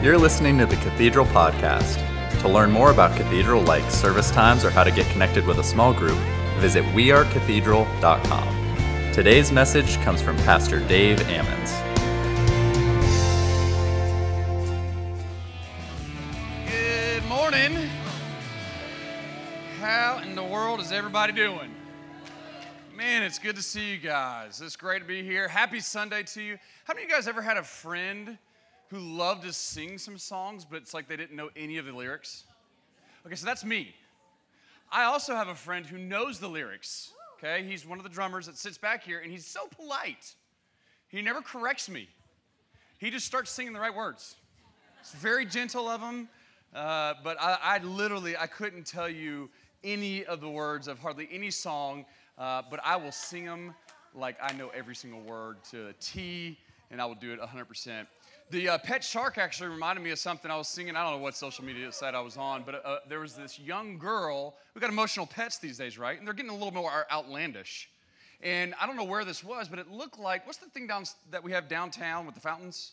You're listening to the Cathedral Podcast. To learn more about Cathedral like service times or how to get connected with a small group, visit wearecathedral.com. Today's message comes from Pastor Dave Ammons. Good morning. How in the world is everybody doing? Man, it's good to see you guys. It's great to be here. Happy Sunday to you. How many of you guys ever had a friend who loved to sing some songs, but it's like they didn't know any of the lyrics? Okay, so that's me. I also have a friend who knows the lyrics. Okay, he's one of the drummers that sits back here, and he's so polite. He never corrects me. He just starts singing the right words. It's very gentle of him, uh, but I, I, literally I couldn't tell you any of the words of hardly any song, uh, but I will sing them like I know every single word to a T, and I will do it 100%. The uh, pet shark actually reminded me of something I was singing. I don't know what social media site I was on, but uh, there was this young girl. We got emotional pets these days, right? And they're getting a little more outlandish. And I don't know where this was, but it looked like what's the thing down that we have downtown with the fountains?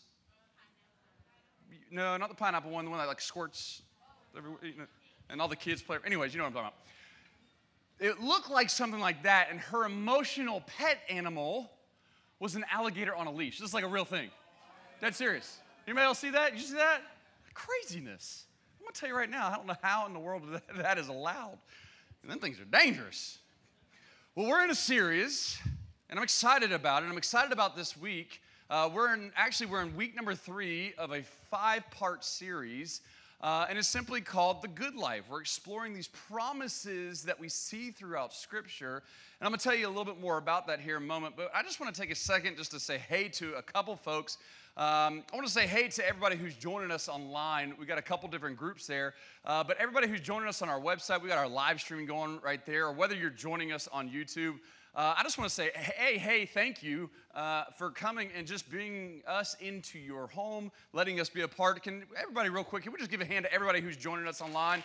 No, not the pineapple one. The one that like squirts, and all the kids play. Anyways, you know what I'm talking about. It looked like something like that, and her emotional pet animal was an alligator on a leash. This is like a real thing. Dead serious. Anybody else see that? You see that? Craziness. I'm gonna tell you right now, I don't know how in the world that is allowed. And them things are dangerous. Well, we're in a series, and I'm excited about it. I'm excited about this week. Uh, we're in actually we're in week number three of a five-part series. Uh, and it's simply called The Good Life. We're exploring these promises that we see throughout Scripture. And I'm going to tell you a little bit more about that here in a moment. But I just want to take a second just to say hey to a couple folks um, I want to say hey to everybody who's joining us online. We got a couple different groups there, uh, but everybody who's joining us on our website, we got our live stream going right there, or whether you're joining us on YouTube. Uh, I just want to say, hey, hey, thank you uh, for coming and just bringing us into your home, letting us be a part. Can everybody, real quick, can we just give a hand to everybody who's joining us online?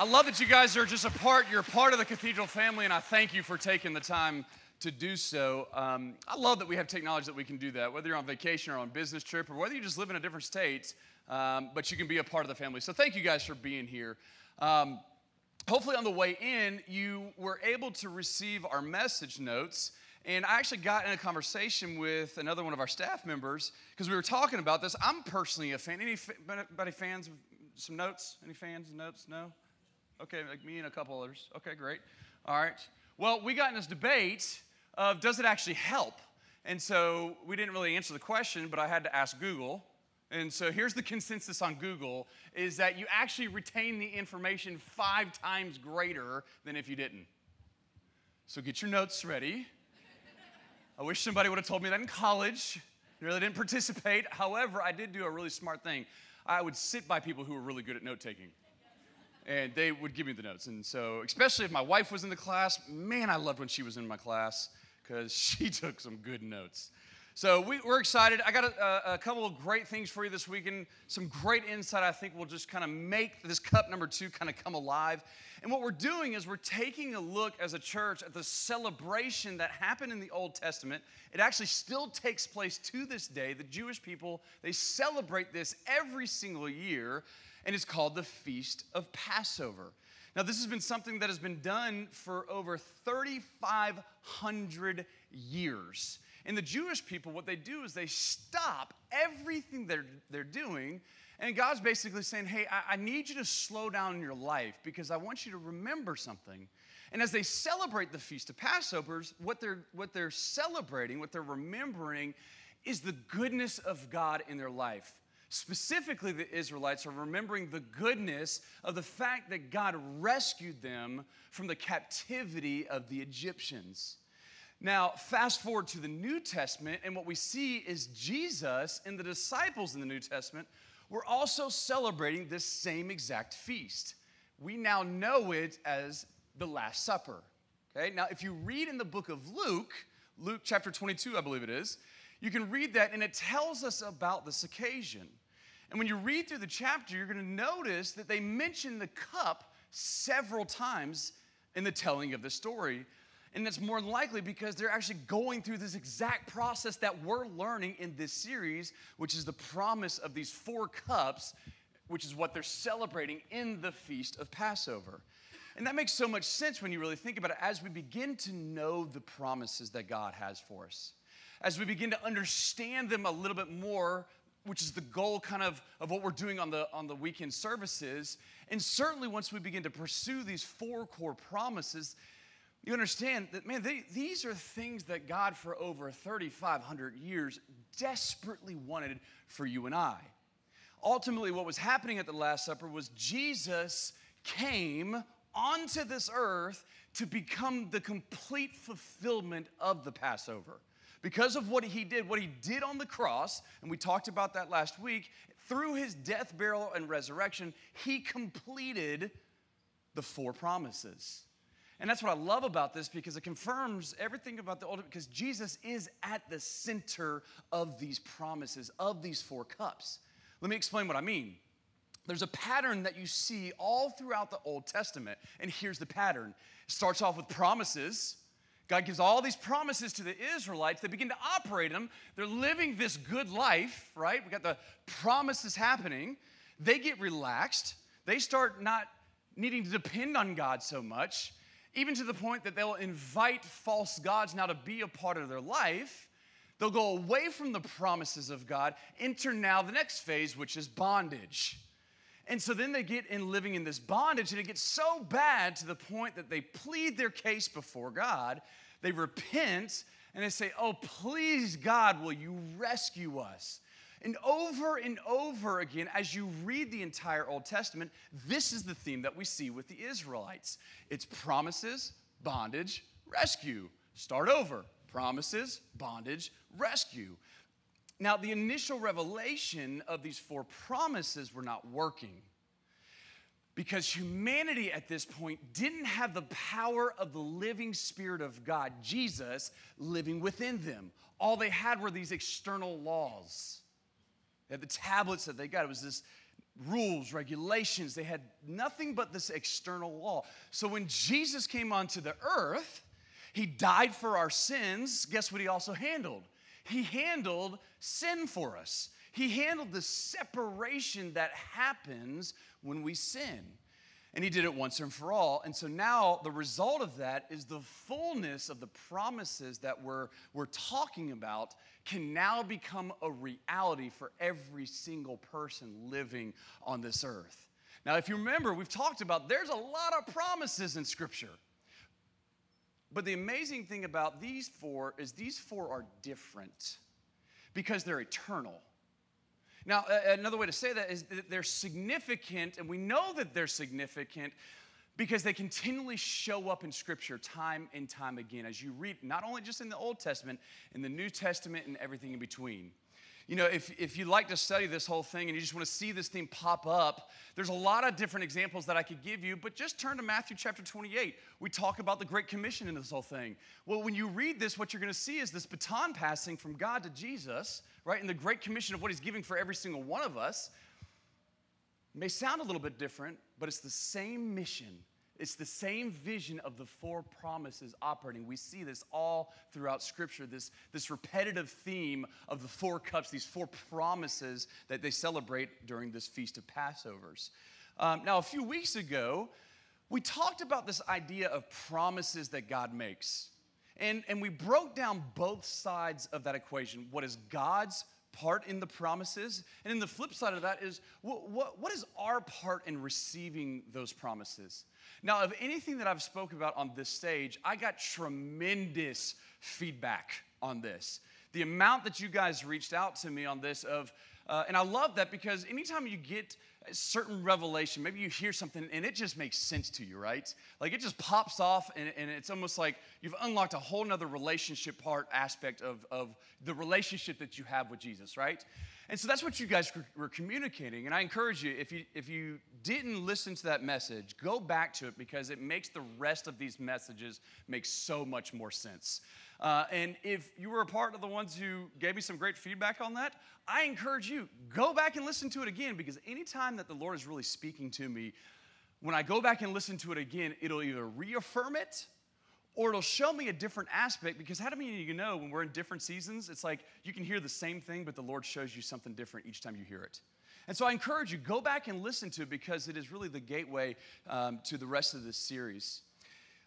I love that you guys are just a part, you're part of the Cathedral family, and I thank you for taking the time to do so. Um, I love that we have technology that we can do that, whether you're on vacation or on business trip or whether you just live in a different state, um, but you can be a part of the family. So thank you guys for being here. Um, hopefully, on the way in, you were able to receive our message notes. And I actually got in a conversation with another one of our staff members because we were talking about this. I'm personally a fan. Anybody fans of some notes? Any fans notes? No? Okay, like me and a couple others. Okay, great. All right. Well, we got in this debate of does it actually help? And so we didn't really answer the question, but I had to ask Google. And so here's the consensus on Google is that you actually retain the information five times greater than if you didn't. So get your notes ready. I wish somebody would have told me that in college. I really didn't participate. However, I did do a really smart thing. I would sit by people who were really good at note taking and they would give me the notes. And so, especially if my wife was in the class, man, I loved when she was in my class because she took some good notes. So we, are excited. I got a, a, couple of great things for you this weekend. Some great insight I think will just kind of make this cup number two kind of come alive. And what we're doing is we're taking a look as a church at the celebration that happened in the Old Testament. It actually still takes place to this day. The Jewish people, they celebrate this every single year and it's called the Feast of Passover. Now, this has been something that has been done for over 3,500 years. And the Jewish people, what they do is they stop everything they're, they're doing. And God's basically saying, Hey, I, I need you to slow down your life because I want you to remember something. And as they celebrate the Feast of Passovers, what they're, what they're celebrating, what they're remembering, is the goodness of God in their life. Specifically, the Israelites are remembering the goodness of the fact that God rescued them from the captivity of the Egyptians. Now, fast forward to the New Testament, and what we see is Jesus and the disciples in the New Testament were also celebrating this same exact feast. We now know it as the Last Supper. Okay, now if you read in the book of Luke, Luke chapter 22, I believe it is, you can read that and it tells us about this occasion. And when you read through the chapter, you're going to notice that they mention the cup several times in the telling of the story. And that's more likely because they're actually going through this exact process that we're learning in this series, which is the promise of these four cups, which is what they're celebrating in the feast of Passover. And that makes so much sense when you really think about it as we begin to know the promises that God has for us. As we begin to understand them a little bit more, which is the goal kind of of what we're doing on the on the weekend services, and certainly once we begin to pursue these four core promises, you understand that, man, they, these are things that God, for over 3,500 years, desperately wanted for you and I. Ultimately, what was happening at the Last Supper was Jesus came onto this earth to become the complete fulfillment of the Passover. Because of what he did, what he did on the cross, and we talked about that last week, through his death, burial, and resurrection, he completed the four promises. And that's what I love about this because it confirms everything about the old, Testament, because Jesus is at the center of these promises, of these four cups. Let me explain what I mean. There's a pattern that you see all throughout the Old Testament, and here's the pattern it starts off with promises. God gives all these promises to the Israelites. They begin to operate them. They're living this good life, right? We got the promises happening. They get relaxed. They start not needing to depend on God so much even to the point that they'll invite false gods now to be a part of their life. They'll go away from the promises of God, enter now the next phase, which is bondage. And so then they get in living in this bondage, and it gets so bad to the point that they plead their case before God. They repent and they say, Oh, please, God, will you rescue us? And over and over again, as you read the entire Old Testament, this is the theme that we see with the Israelites it's promises, bondage, rescue. Start over. Promises, bondage, rescue. Now, the initial revelation of these four promises were not working because humanity at this point didn't have the power of the living Spirit of God, Jesus, living within them. All they had were these external laws. They had the tablets that they got. It was this rules, regulations. They had nothing but this external law. So when Jesus came onto the earth, he died for our sins. Guess what he also handled? He handled sin for us. He handled the separation that happens when we sin. And he did it once and for all. And so now the result of that is the fullness of the promises that we're, we're talking about can now become a reality for every single person living on this earth. Now, if you remember, we've talked about there's a lot of promises in Scripture. But the amazing thing about these four is these four are different because they're eternal. Now, another way to say that is that they're significant, and we know that they're significant because they continually show up in Scripture time and time again as you read, not only just in the Old Testament, in the New Testament, and everything in between. You know, if, if you like to study this whole thing and you just want to see this thing pop up, there's a lot of different examples that I could give you, but just turn to Matthew chapter 28. We talk about the Great Commission in this whole thing. Well, when you read this, what you're going to see is this baton passing from God to Jesus, right? And the Great Commission of what He's giving for every single one of us may sound a little bit different, but it's the same mission it's the same vision of the four promises operating. We see this all throughout Scripture, this, this repetitive theme of the four cups, these four promises that they celebrate during this Feast of Passovers. Um, now, a few weeks ago, we talked about this idea of promises that God makes. And, and we broke down both sides of that equation. What is God's part in the promises? And then the flip side of that is what, what, what is our part in receiving those promises? Now, of anything that I've spoken about on this stage, I got tremendous feedback on this. The amount that you guys reached out to me on this of, uh, and I love that because anytime you get certain revelation, maybe you hear something and it just makes sense to you, right? Like it just pops off and, and it's almost like you've unlocked a whole nother relationship part aspect of, of the relationship that you have with Jesus, right? And so that's what you guys were communicating. And I encourage you, if you, if you didn't listen to that message, go back to it because it makes the rest of these messages make so much more sense. Uh, and if you were a part of the ones who gave me some great feedback on that, I encourage you, go back and listen to it again because anytime that the Lord is really speaking to me, when I go back and listen to it again, it'll either reaffirm it or it'll show me a different aspect because how many of you know when we're in different seasons, it's like you can hear the same thing, but the Lord shows you something different each time you hear it. And so I encourage you, go back and listen to it because it is really the gateway um, to the rest of this series.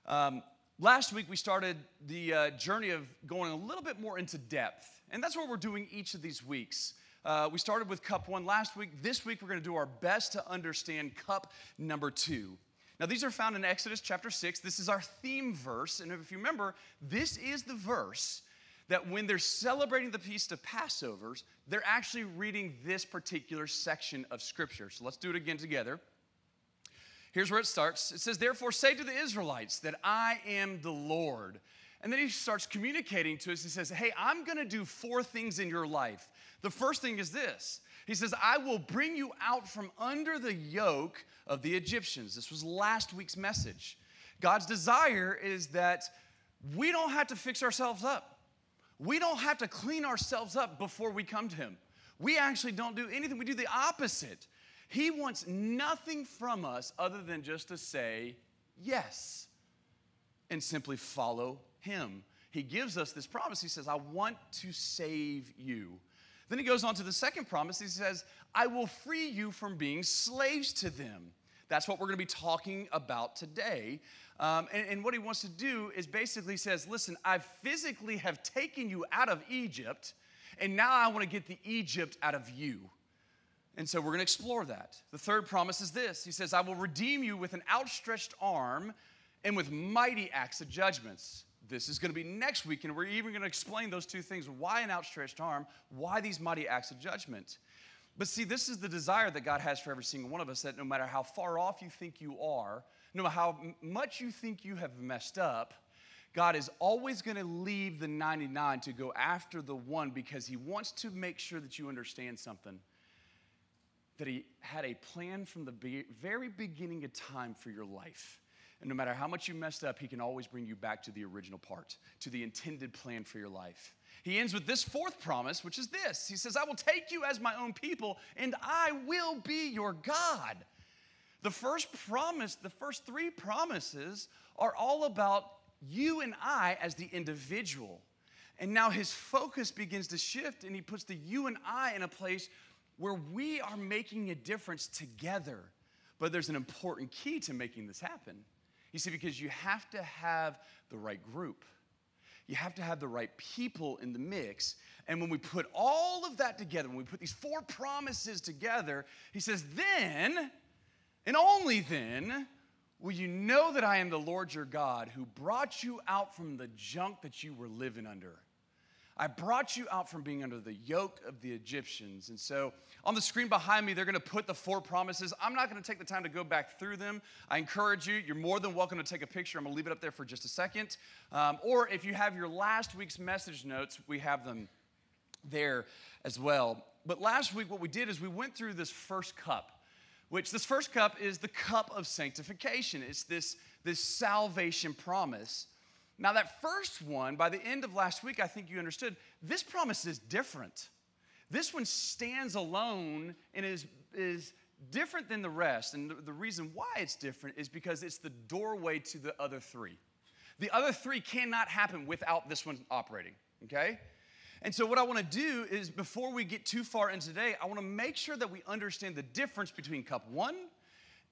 Um, last week we started the uh, journey of going a little bit more into depth, and that's what we're doing each of these weeks. Uh, we started with cup one last week. This week we're going to do our best to understand cup number two. Now, these are found in Exodus chapter 6. This is our theme verse. And if you remember, this is the verse that when they're celebrating the feast of Passovers, they're actually reading this particular section of Scripture. So let's do it again together. Here's where it starts. It says, Therefore, say to the Israelites that I am the Lord. And then he starts communicating to us. He says, Hey, I'm going to do four things in your life. The first thing is this He says, I will bring you out from under the yoke of the Egyptians. This was last week's message. God's desire is that we don't have to fix ourselves up. We don't have to clean ourselves up before we come to Him. We actually don't do anything, we do the opposite. He wants nothing from us other than just to say yes and simply follow Him. He gives us this promise. He says, I want to save you. Then he goes on to the second promise. He says, I will free you from being slaves to them. That's what we're going to be talking about today. Um, and, and what he wants to do is basically says, listen, I physically have taken you out of Egypt, and now I want to get the Egypt out of you. And so we're going to explore that. The third promise is this He says, I will redeem you with an outstretched arm and with mighty acts of judgments. This is going to be next week, and we're even going to explain those two things why an outstretched arm, why these mighty acts of judgment. But see, this is the desire that God has for every single one of us that no matter how far off you think you are, no matter how much you think you have messed up, God is always going to leave the 99 to go after the one because he wants to make sure that you understand something. That he had a plan from the very beginning of time for your life. And no matter how much you messed up, he can always bring you back to the original part, to the intended plan for your life. He ends with this fourth promise, which is this He says, I will take you as my own people, and I will be your God. The first promise, the first three promises are all about you and I as the individual. And now his focus begins to shift, and he puts the you and I in a place where we are making a difference together. But there's an important key to making this happen. You see, because you have to have the right group, you have to have the right people in the mix. And when we put all of that together, when we put these four promises together, he says, then, and only then, will you know that I am the Lord your God who brought you out from the junk that you were living under. I brought you out from being under the yoke of the Egyptians. And so on the screen behind me, they're going to put the four promises. I'm not going to take the time to go back through them. I encourage you, you're more than welcome to take a picture. I'm going to leave it up there for just a second. Um, or if you have your last week's message notes, we have them there as well. But last week, what we did is we went through this first cup which this first cup is the cup of sanctification. It's this, this salvation promise. Now, that first one, by the end of last week, I think you understood, this promise is different. This one stands alone and is, is different than the rest. And the, reason why it's different is because it's the doorway to the other three. The other three cannot happen without this one operating, okay? And so, what I want to do is before we get too far into today, I want to make sure that we understand the difference between cup one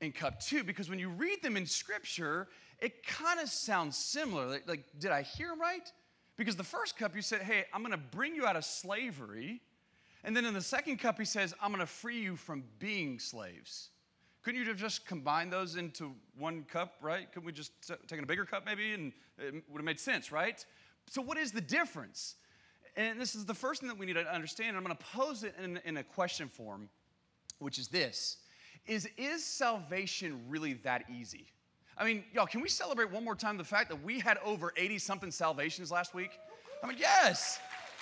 and cup two, because when you read them in scripture, it kind of sounds similar. Like, like, did I hear right? Because the first cup, you said, hey, I'm going to bring you out of slavery. And then in the second cup, he says, I'm going to free you from being slaves. Couldn't you have just combined those into one cup, right? Couldn't we just taken a bigger cup maybe and it would have made sense, right? So, what is the difference? And this is the first thing that we need to understand. I'm going to pose it in, in a question form, which is this is, is salvation really that easy? I mean, y'all, can we celebrate one more time the fact that we had over 80 something salvations last week? I mean, yes.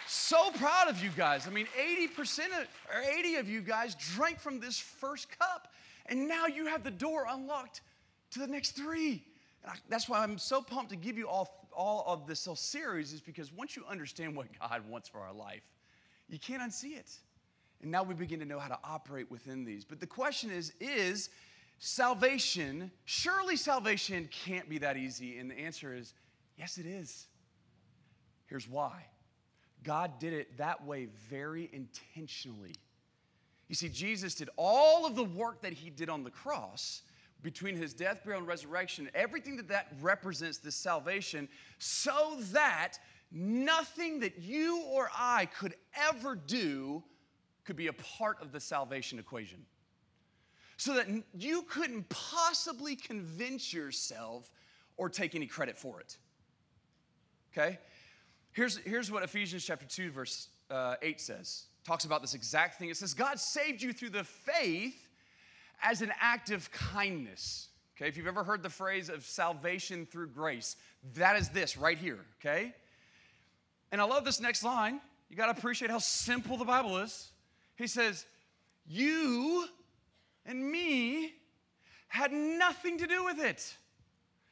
So proud of you guys. I mean, 80% of, or 80 of you guys drank from this first cup, and now you have the door unlocked to the next three. And I, that's why I'm so pumped to give you all, all of this whole series, is because once you understand what God wants for our life, you can't unsee it. And now we begin to know how to operate within these. But the question is, is salvation, surely salvation can't be that easy. And the answer is Yes, it is. Here's why God did it that way very intentionally. You see, Jesus did all of the work that he did on the cross between his death, burial, and resurrection, everything that that represents this salvation, so that nothing that you or I could ever do could be a part of the salvation equation. So that you couldn't possibly convince yourself or take any credit for it. Okay? Here's, here's what Ephesians chapter 2, verse uh, 8 says. Talks about this exact thing. It says, God saved you through the faith as an act of kindness. Okay, if you've ever heard the phrase of salvation through grace, that is this right here, okay? And I love this next line. You got to appreciate how simple the Bible is. He says, You and me had nothing to do with it.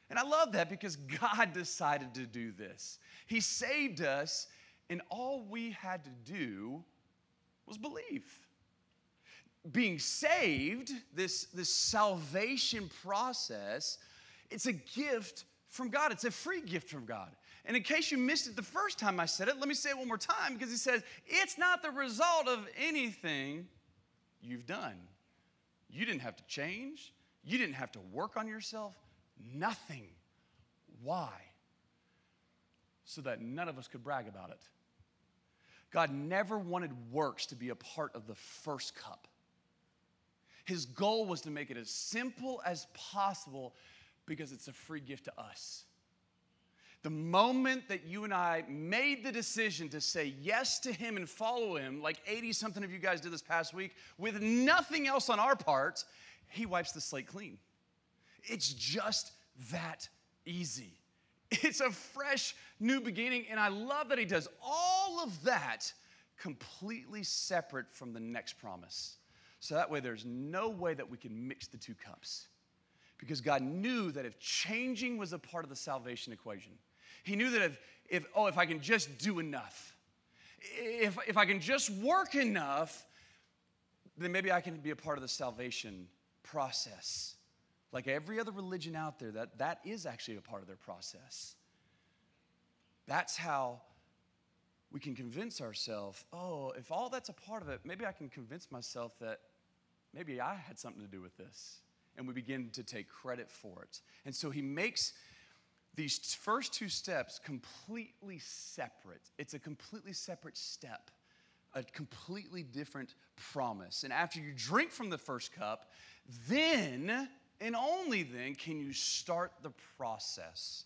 And I love that because God decided to do this. He saved us, and all we had to do was believe. Being saved, this, this salvation process, it's a gift from God. It's a free gift from God. And in case you missed it the first time I said it, let me say it one more time because he says, it's not the result of anything you've done. You didn't have to change, you didn't have to work on yourself, nothing. Why? So that none of us could brag about it. God never wanted works to be a part of the first cup. His goal was to make it as simple as possible because it's a free gift to us. The moment that you and I made the decision to say yes to Him and follow Him, like 80 something of you guys did this past week, with nothing else on our part, He wipes the slate clean. It's just that easy. It's a fresh new beginning, and I love that He does all of that completely separate from the next promise. So that way, there's no way that we can mix the two cups. Because God knew that if changing was a part of the salvation equation, he knew that if, if oh, if I can just do enough, if, if I can just work enough, then maybe I can be a part of the salvation process. Like every other religion out there, that, that is actually a part of their process. That's how we can convince ourselves oh, if all that's a part of it, maybe I can convince myself that maybe I had something to do with this. And we begin to take credit for it. And so he makes these first two steps completely separate. It's a completely separate step, a completely different promise. And after you drink from the first cup, then and only then can you start the process.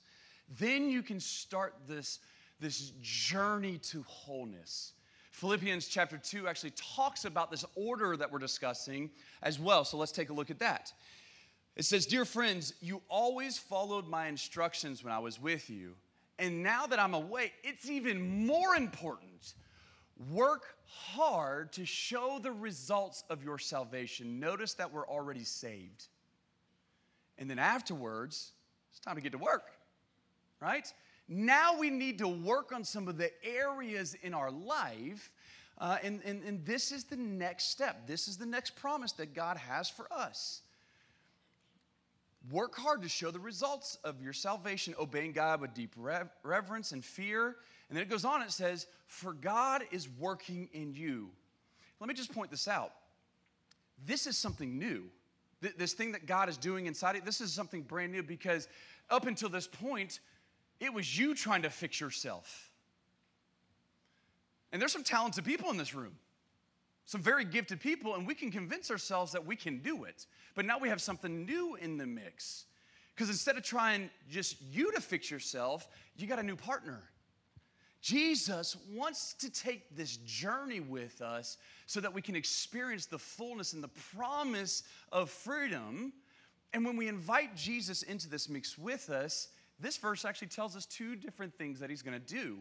Then you can start this, this journey to wholeness. Philippians chapter 2 actually talks about this order that we're discussing as well. So let's take a look at that. It says, Dear friends, you always followed my instructions when I was with you. And now that I'm away, it's even more important. Work hard to show the results of your salvation. Notice that we're already saved. And then afterwards, it's time to get to work, right? Now we need to work on some of the areas in our life. Uh, and, and, and this is the next step. This is the next promise that God has for us. Work hard to show the results of your salvation, obeying God with deep reverence and fear. And then it goes on, it says, For God is working in you. Let me just point this out. This is something new. This thing that God is doing inside it, this is something brand new because up until this point, it was you trying to fix yourself. And there's some talented people in this room some very gifted people, and we can convince ourselves that we can do it. But now we have something new in the mix. Because instead of trying just you to fix yourself, you got a new partner. Jesus wants to take this journey with us so that we can experience the fullness and the promise of freedom. And when we invite Jesus into this mix with us, this verse actually tells us two different things that he's going to do.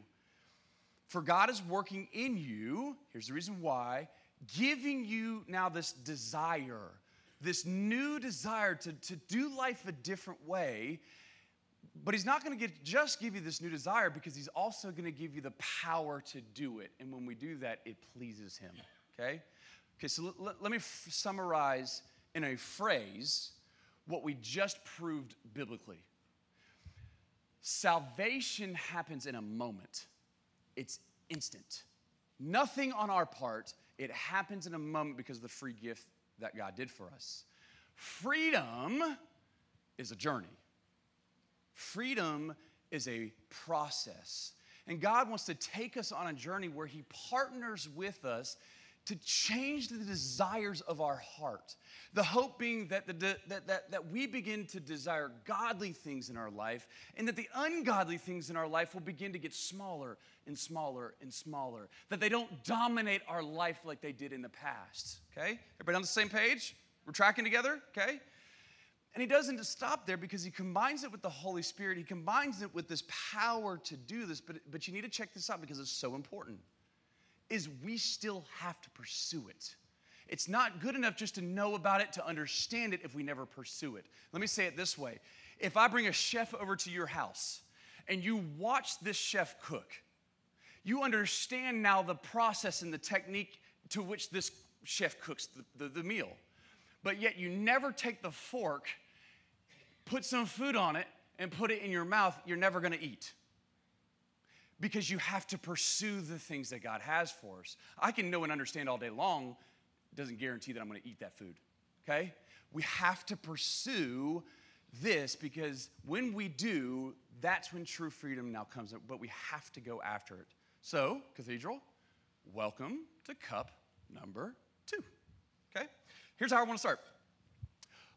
For God is working in you, here's the reason why giving you now this desire, this new desire to, to do life a different way. But he's not going to just give you this new desire because he's also going to give you the power to do it. And when we do that, it pleases him. Okay? Okay, so let, let me f- summarize in a phrase what we just proved biblically. salvation happens in a moment, it's instant. Nothing on our part, it happens in a moment because of the free gift that God did for us. Freedom is a journey, freedom is a process. And God wants to take us on a journey where He partners with us to change the desires of our heart. The hope being that, the, that, that, that we begin to desire godly things in our life, and that the ungodly things in our life will begin to get smaller and smaller and smaller. That they don't dominate our life like they did in the past. Okay? Everybody on the same page? We're tracking together? Okay? And he doesn't just stop there because he combines it with the Holy Spirit. He combines it with this power to do this. But, but you need to check this out because it's so important is we still have to pursue it. It's not good enough just to know about it, to understand it, if we never pursue it. Let me say it this way if I bring a chef over to your house and you watch this chef cook, you understand now the process and the technique to which this chef cooks the, the, the meal. But yet you never take the fork, put some food on it, and put it in your mouth, you're never gonna eat because you have to pursue the things that God has for us. I can know and understand all day long, doesn't guarantee that I'm gonna eat that food, okay? We have to pursue this because when we do, that's when true freedom now comes, up, but we have to go after it. So, Cathedral, welcome to cup number two, okay? Here's how I wanna start.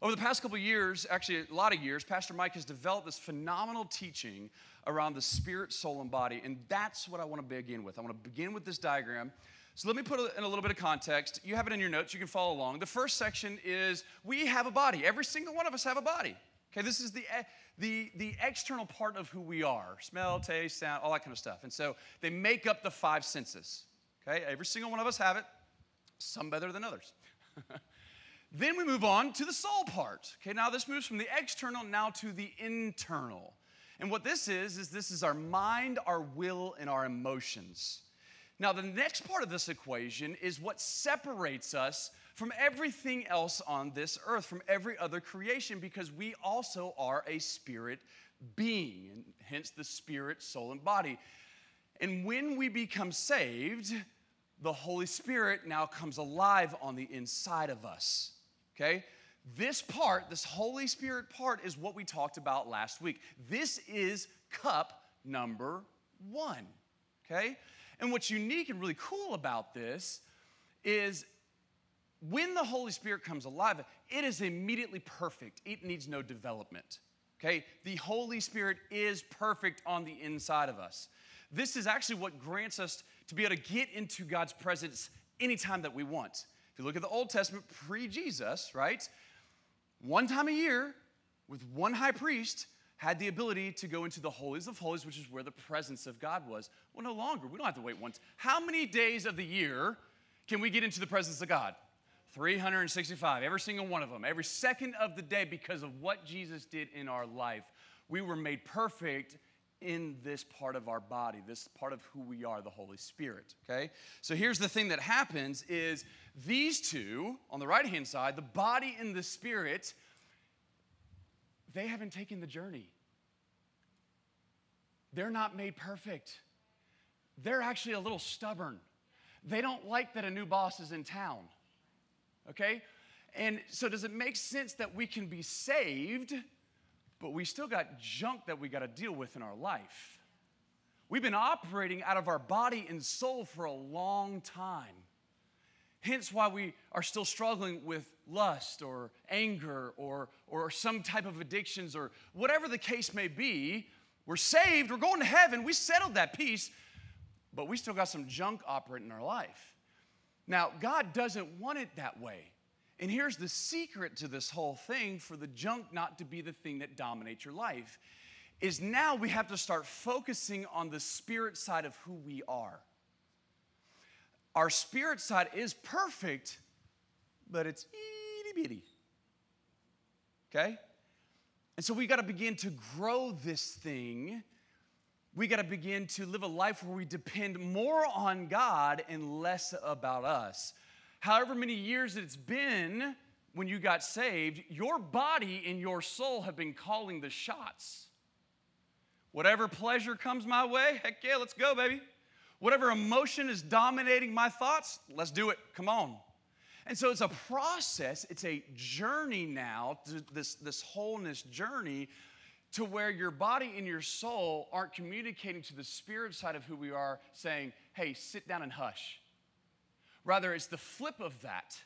Over the past couple years, actually a lot of years, Pastor Mike has developed this phenomenal teaching around the spirit, soul, and body. And that's what I want to begin with. I want to begin with this diagram. So let me put in a little bit of context. You have it in your notes, you can follow along. The first section is we have a body. Every single one of us have a body. Okay, this is the, eh, the, the external part of who we are smell, taste, sound, all that kind of stuff. And so they make up the five senses. Okay, every single one of us have it, some better than others. then we move on to the soul part. Okay, now this moves from the external now to the internal. And what this is, is this is our mind, our will, and our emotions. Now, the next part of this equation is what separates us from everything else on this earth, from every other creation, because we also are a spirit being, and hence the spirit, soul, and body. And when we become saved, the Holy Spirit now comes alive on the inside of us. Okay? This part, this Holy Spirit part, is what we talked about last week. This is cup number one, okay? And what's unique and really cool about this is when the Holy Spirit comes alive, it is immediately perfect. It needs no development, okay? The Holy Spirit is perfect on the inside of us. This is actually what grants us to be able to get into God's presence anytime that we want. If you look at the Old Testament pre Jesus, right? one time a year with one high priest had the ability to go into the holies of holies, which is where the presence of God was. Well, no longer. We don't have to wait once. How many days of the year can we get into the presence of God? 365, every single one of them, every second of the day, because of what Jesus did in our life. We were made perfect in this part of our body, this part of who we are, the Holy Spirit, okay? So here's the thing that happens is these two on the right-hand side, the body and the spirit, they haven't taken the journey. They're not made perfect. They're actually a little stubborn. They don't like that a new boss is in town. Okay? And so does it make sense that we can be saved but we still got junk that we got to deal with in our life. We've been operating out of our body and soul for a long time. Hence, why we are still struggling with lust or anger or, or some type of addictions or whatever the case may be. We're saved, we're going to heaven, we settled that piece, but we still got some junk operating in our life. Now, God doesn't want it that way. And here's the secret to this whole thing for the junk not to be the thing that dominates your life is now we have to start focusing on the spirit side of who we are. Our spirit side is perfect, but it's itty bitty. Okay? And so we got to begin to grow this thing. We got to begin to live a life where we depend more on God and less about us however many years it's been when you got saved, your body and your soul have been calling the shots. Whatever pleasure comes my way, heck yeah, let's go, baby. Whatever emotion is dominating my thoughts, let's do it. Come on. And so it's a process, it's a journey now, this, this wholeness journey to where your body and your soul aren't communicating to the spirit side of who we are, saying, hey, sit down and hush. Rather, it's the flip of that,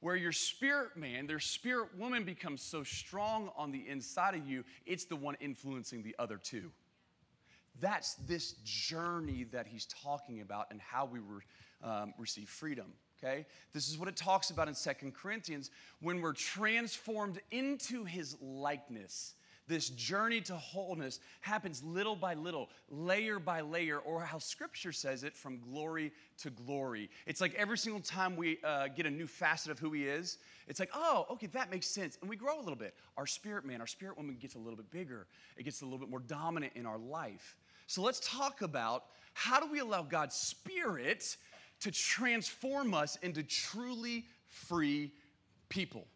where your spirit man, their spirit woman becomes so strong on the inside of you, it's the one influencing the other two. That's this journey that he's talking about and how we re, um, receive freedom. Okay? This is what it talks about in Second Corinthians when we're transformed into his likeness. This journey to wholeness happens little by little, layer by layer, or how scripture says it, from glory to glory. It's like every single time we uh, get a new facet of who he is, it's like, oh, okay, that makes sense. And we grow a little bit. Our spirit man, our spirit woman gets a little bit bigger, it gets a little bit more dominant in our life. So let's talk about how do we allow God's spirit to transform us into truly free people.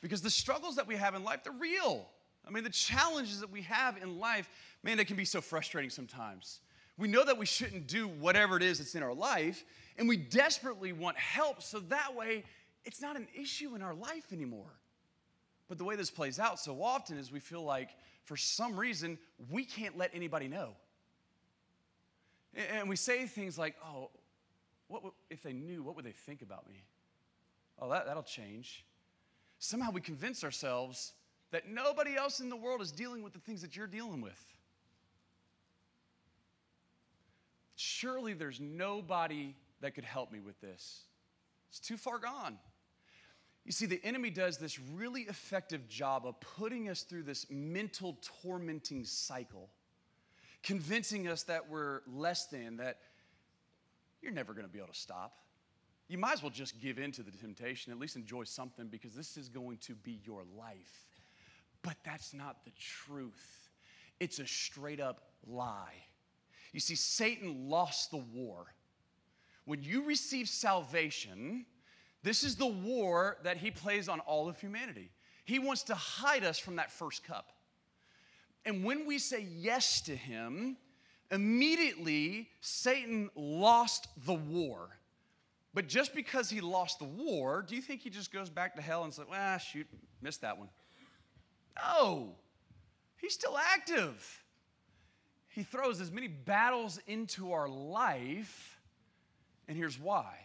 Because the struggles that we have in life, they're real. I mean, the challenges that we have in life, man, they can be so frustrating sometimes. We know that we shouldn't do whatever it is that's in our life, and we desperately want help so that way it's not an issue in our life anymore. But the way this plays out so often is we feel like for some reason we can't let anybody know. And we say things like, oh, what if they knew, what would they think about me? Oh, that, that'll change. Somehow we convince ourselves that nobody else in the world is dealing with the things that you're dealing with. Surely there's nobody that could help me with this. It's too far gone. You see, the enemy does this really effective job of putting us through this mental tormenting cycle, convincing us that we're less than, that you're never going to be able to stop. You might as well just give in to the temptation, at least enjoy something, because this is going to be your life. But that's not the truth. It's a straight up lie. You see, Satan lost the war. When you receive salvation, this is the war that he plays on all of humanity. He wants to hide us from that first cup. And when we say yes to him, Immediately, Satan lost the war. But just because he lost the war, do you think he just goes back to hell and says, well, shoot, missed that one? No, he's still active. He throws as many battles into our life, and here's why.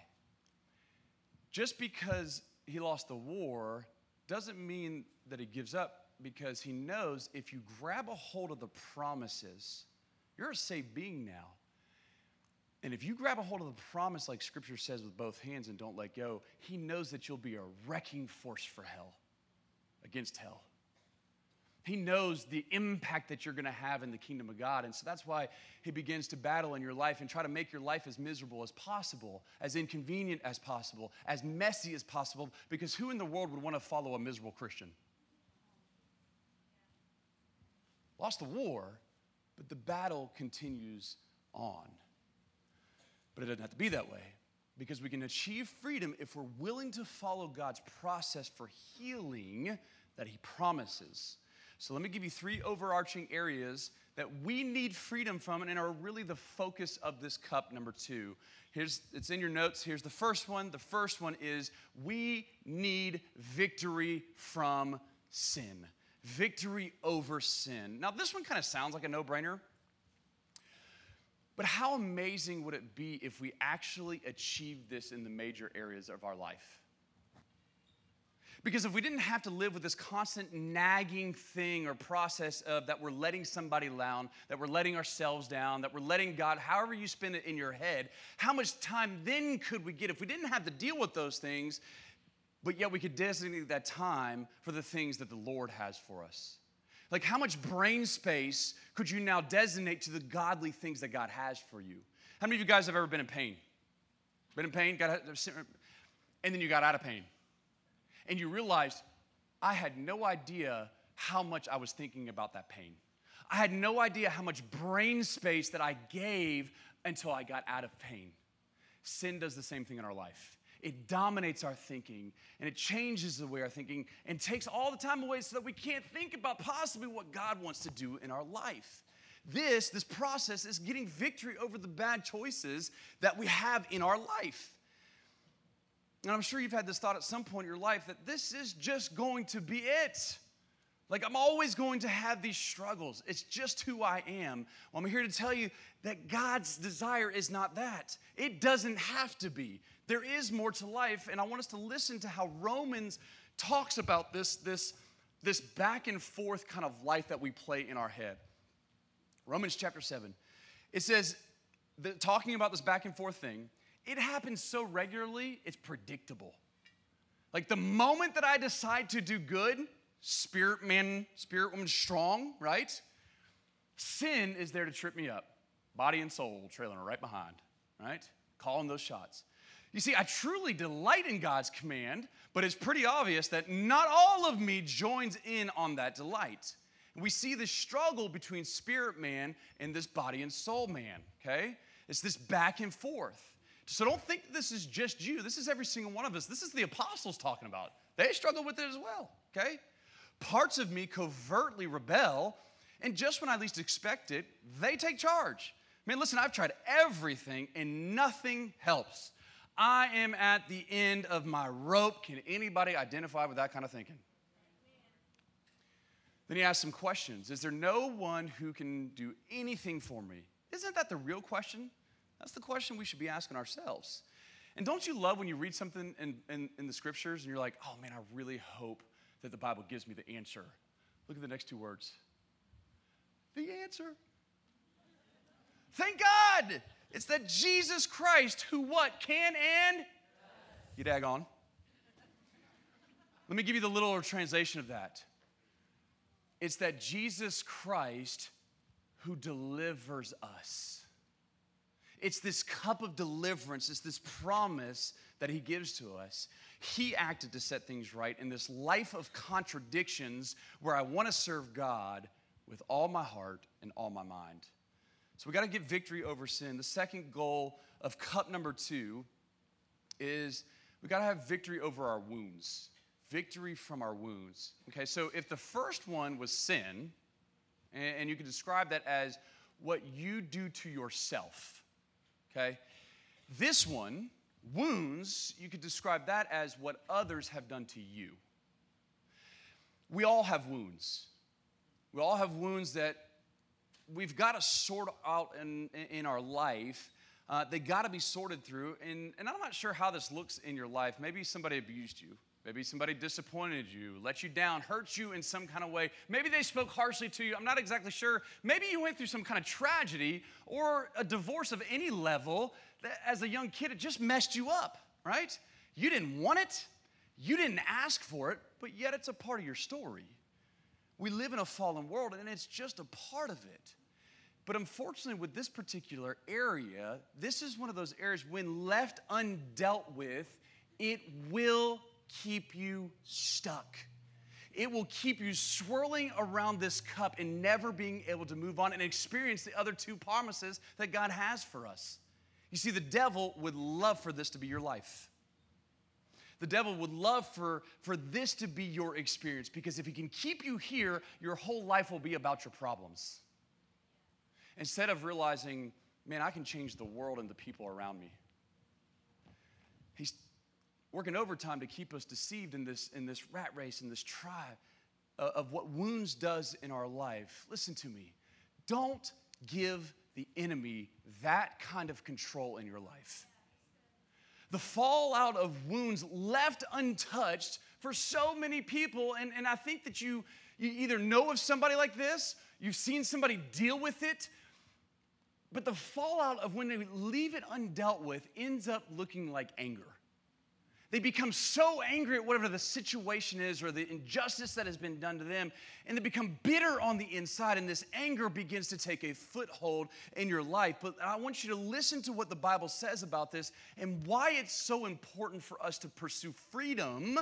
Just because he lost the war doesn't mean that he gives up, because he knows if you grab a hold of the promises, you're a saved being now. And if you grab a hold of the promise, like scripture says, with both hands and don't let go, he knows that you'll be a wrecking force for hell, against hell. He knows the impact that you're going to have in the kingdom of God. And so that's why he begins to battle in your life and try to make your life as miserable as possible, as inconvenient as possible, as messy as possible, because who in the world would want to follow a miserable Christian? Lost the war, but the battle continues on. But it doesn't have to be that way because we can achieve freedom if we're willing to follow God's process for healing that He promises. So let me give you three overarching areas that we need freedom from and are really the focus of this cup number two. Here's it's in your notes. Here's the first one. The first one is we need victory from sin victory over sin. Now, this one kind of sounds like a no brainer, but how amazing would it be if we actually achieved this in the major areas of our life? Because if we didn't have to live with this constant nagging thing or process of that we're letting somebody down, that we're letting ourselves down, that we're letting God, however you spin it in your head, how much time then could we get if we didn't have to deal with those things? but yet we could designate that time for the things that the Lord has for us. Like, how much brain space could you now designate to the godly things that God has for you? How many of you guys have ever been in pain? Been in pain, got and then you got out of pain. And you realized, I had no idea how much I was thinking about that pain. I had no idea how much brain space that I gave until I got out of pain. Sin does the same thing in our life it dominates our thinking and it changes the way our thinking and takes all the time away so that we can't think about possibly what God wants to do in our life. this, this process is getting victory over the bad choices that we have in our life. And I'm sure you've had this thought at some point in your life that this is just going to be it. Like, I'm always going to have these struggles. It's just who I am. Well, I'm here to tell you that God's desire is not that. It doesn't have to be. There is more to life, and I want us to listen to how Romans talks about this, this, this back and forth kind of life that we play in our head. Romans chapter 7. It says, talking about this back and forth thing, it happens so regularly, it's predictable. Like the moment that I decide to do good, spirit man, spirit woman strong, right? Sin is there to trip me up. Body and soul trailing right behind, right? Calling those shots. You see, I truly delight in God's command, but it's pretty obvious that not all of me joins in on that delight. We see the struggle between spirit man and this body and soul man, okay? It's this back and forth. So don't think this is just you. This is every single one of us. This is the apostles talking about. They struggle with it as well, okay? Parts of me covertly rebel, and just when I least expect it, they take charge. Man, listen, I've tried everything and nothing helps. I am at the end of my rope. Can anybody identify with that kind of thinking? Then he asks some questions. Is there no one who can do anything for me? Isn't that the real question? That's the question we should be asking ourselves. And don't you love when you read something in, in, in, the scriptures and you're like, oh man, I really hope that the Bible gives me the answer? Look at the next two words the answer. Thank God. It's that Jesus Christ who what? Can and? You dag on. Let me give you the literal translation of that. It's that Jesus Christ who delivers us. It's this cup of deliverance, it's this promise that he gives to us. He acted to set things right in this life of contradictions where I want to serve God with all my heart and all my mind. So we got to get victory over sin. The second goal of cup number two is we got to have victory over our wounds. Victory from our wounds. Okay, so if the first one was sin, and, you could describe that as what you do to yourself, okay, this one, wounds, you could describe that as what others have done to you. We all have wounds. We all have wounds that we've got to sort out in, in our life. Uh, they got to be sorted through. And, and I'm not sure how this looks in your life. Maybe somebody abused you. Maybe somebody disappointed you, let you down, hurt you in some kind of way. Maybe they spoke harshly to you. I'm not exactly sure. Maybe you went through some kind of tragedy or a divorce of any level that as a young kid, it just messed you up, right? You didn't want it, you didn't ask for it, but yet it's a part of your story. We live in a fallen world and it's just a part of it. But unfortunately, with this particular area, this is one of those areas when left undealt with, it will keep you stuck. It will keep you swirling around this cup and never being able to move on and experience the other two promises that God has for us. You see, the devil would love for this to be your life. The devil would love for, for this to be your experience because if he can keep you here, your whole life will be about your problems. Instead of realizing, man, I can change the world and the people around me. He's working overtime to keep us deceived in this, in this rat race, in this tribe uh, of what wounds does in our life. Listen to me. Don't give the enemy that kind of control in your life the fallout of wounds left untouched for so many people. And, and I think that you, you either know of somebody like this, you've seen somebody deal with it, but the fallout of when they leave it undealt with ends up looking like anger. They become so angry at whatever the situation is or the injustice that has been done to them, and they become bitter on the inside, and this anger begins to take a foothold in your life. But I want you to listen to what the Bible says about this and why it's so important for us to pursue freedom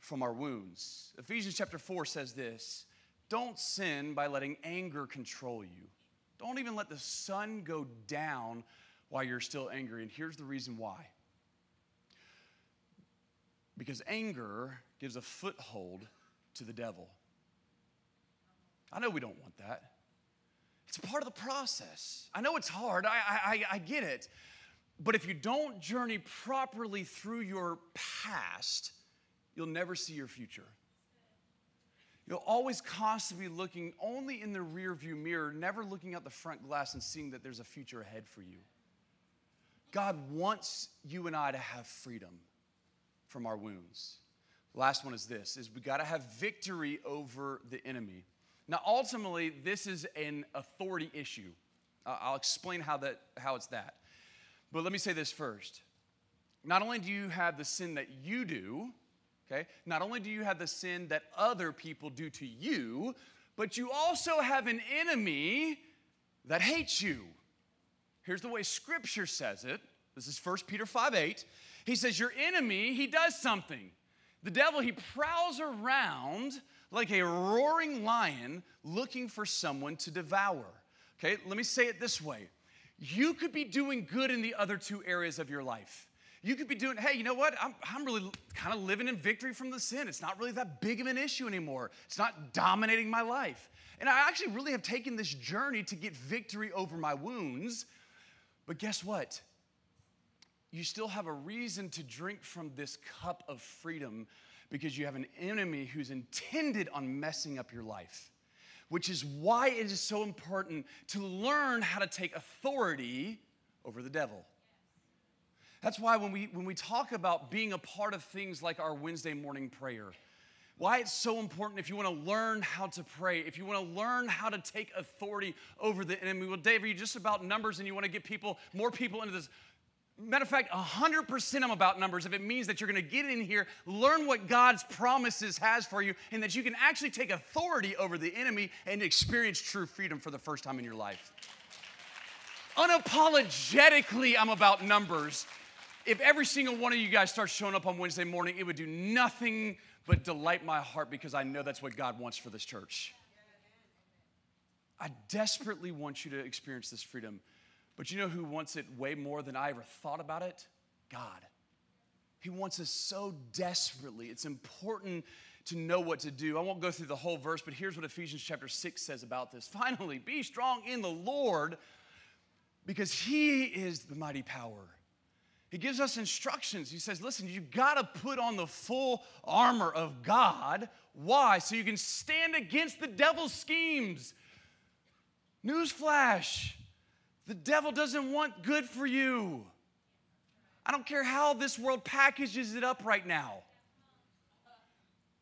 from our wounds. Ephesians chapter 4 says this Don't sin by letting anger control you. Don't even let the sun go down while you're still angry. And here's the reason why because anger gives a foothold to the devil. I know we don't want that. It's part of the process. I know it's hard, I, I, I get it. But if you don't journey properly through your past, you'll never see your future. You'll always constantly be looking only in the rear view mirror, never looking out the front glass and seeing that there's a future ahead for you. God wants you and I to have freedom from our wounds. Last one is this is we got to have victory over the enemy. Now ultimately this is an authority issue. Uh, I'll explain how that how it's that. But let me say this first. Not only do you have the sin that you do, okay? Not only do you have the sin that other people do to you, but you also have an enemy that hates you. Here's the way scripture says it. This is 1 Peter 5 8. He says, Your enemy, he does something. The devil, he prowls around like a roaring lion looking for someone to devour. Okay, let me say it this way you could be doing good in the other two areas of your life. You could be doing, hey, you know what? I'm, I'm really kind of living in victory from the sin. It's not really that big of an issue anymore. It's not dominating my life. And I actually really have taken this journey to get victory over my wounds. But guess what? You still have a reason to drink from this cup of freedom because you have an enemy who's intended on messing up your life which is why it is so important to learn how to take authority over the devil. That's why when we, when we talk about being a part of things like our Wednesday morning prayer, why it's so important if you want to learn how to pray, if you want to learn how to take authority over the enemy. Well, Dave, are you just about numbers and you want to get people, more people into this? Matter of fact, 100% I'm about numbers if it means that you're going to get in here, learn what God's promises has for you, and that you can actually take authority over the enemy and experience true freedom for the first time in your life. Unapologetically, I'm about numbers. If every single one of you guys starts showing up on Wednesday morning, it would do nothing but delight my heart because I know that's what God wants for this church. I desperately want you to experience this freedom. But you know who wants it way more than I ever thought about it? God. He wants us so desperately. It's important to know what to do. I won't go through the whole verse, but here's what Ephesians chapter 6 says about this. Finally, be strong in the Lord because he is the mighty power. He gives us instructions. He says, listen, you got to put on the full armor of God. Why? So you can stand against the devil's schemes. Newsflash the devil doesn't want good for you. I don't care how this world packages it up right now.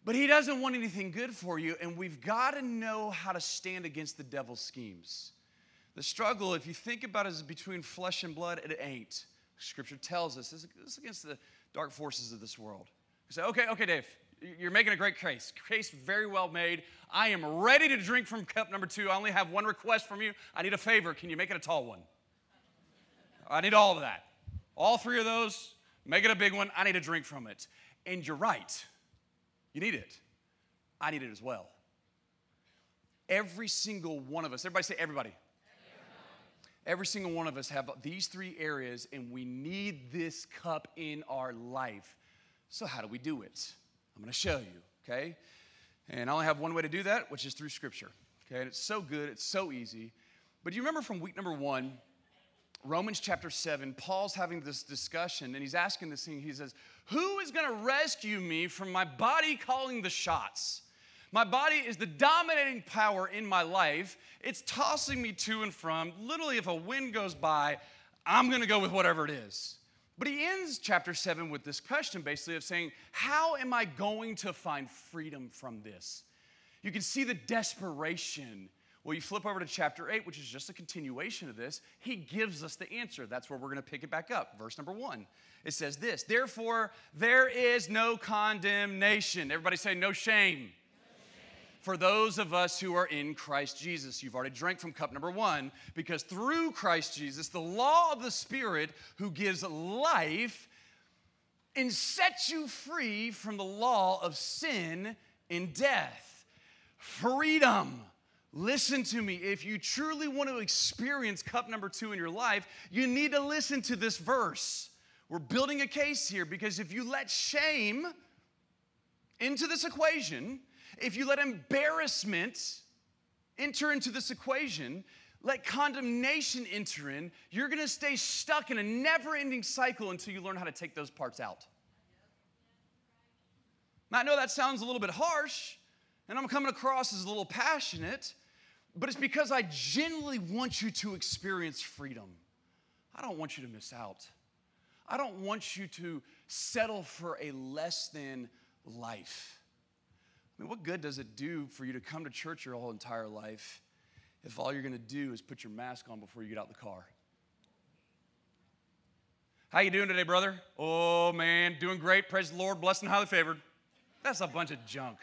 But he doesn't want anything good for you, and we've got to know how to stand against the devil's schemes. The struggle, if you think about it, is between flesh and blood, it ain't. Scripture tells us this is against the dark forces of this world. You say, okay, okay, Dave, you're making a great case. Case very well made. I am ready to drink from cup number two. I only have one request from you. I need a favor. Can you make it a tall one? I need all of that. All three of those, make it a big one. I need a drink from it. And you're right. You need it. I need it as well. Every single one of us, everybody say everybody. Every single one of us have these three areas, and we need this cup in our life. So, how do we do it? I'm going to show you, okay? And I only have one way to do that, which is through Scripture, okay? And it's so good, it's so easy. But do you remember from week number one, Romans chapter 7, Paul's having this discussion and he's asking this thing. He says, Who is going to rescue me from my body calling the shots? My body is the dominating power in my life. It's tossing me to and from. Literally, if a wind goes by, I'm going to go with whatever it is. But he ends chapter 7 with this question basically of saying, How am I going to find freedom from this? You can see the desperation. Well, you flip over to chapter 8, which is just a continuation of this. He gives us the answer. That's where we're going to pick it back up. Verse number 1. It says this Therefore, there is no condemnation. Everybody say, No shame for those of us who are in Christ Jesus. You've already drank from cup number one because through Christ Jesus, the law of the Spirit who gives life and sets you free from the law of sin and death. Freedom. Listen to me. If you truly want to experience cup number two in your life, you need to listen to this verse. We're building a case here because if you let shame into this equation, if you let embarrassment enter into this equation, let condemnation enter in, you're gonna stay stuck in a never ending cycle until you learn how to take those parts out. Now, I know that sounds a little bit harsh, and I'm coming across as a little passionate, but it's because I genuinely want you to experience freedom. I don't want you to miss out. I don't want you to settle for a less than life. I mean, what good does it do for you to come to church your whole entire life if all you're going to do is put your mask on before you get out the car? How you doing today, brother? Oh man, doing great. Praise the Lord, blessed and highly favored. That's a bunch of junk.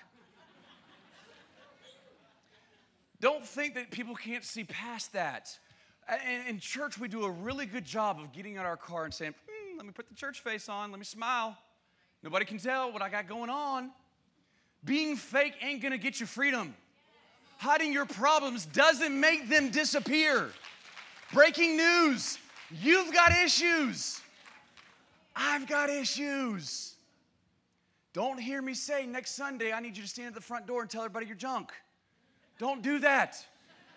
Don't think that people can't see past that. In church, we do a really good job of getting out our car and saying, mm, let me put the church face on, let me smile. Nobody can tell what I got going on. Being fake ain't gonna get you freedom. Hiding your problems doesn't make them disappear. Breaking news you've got issues. I've got issues. Don't hear me say next Sunday, I need you to stand at the front door and tell everybody you're junk. Don't do that.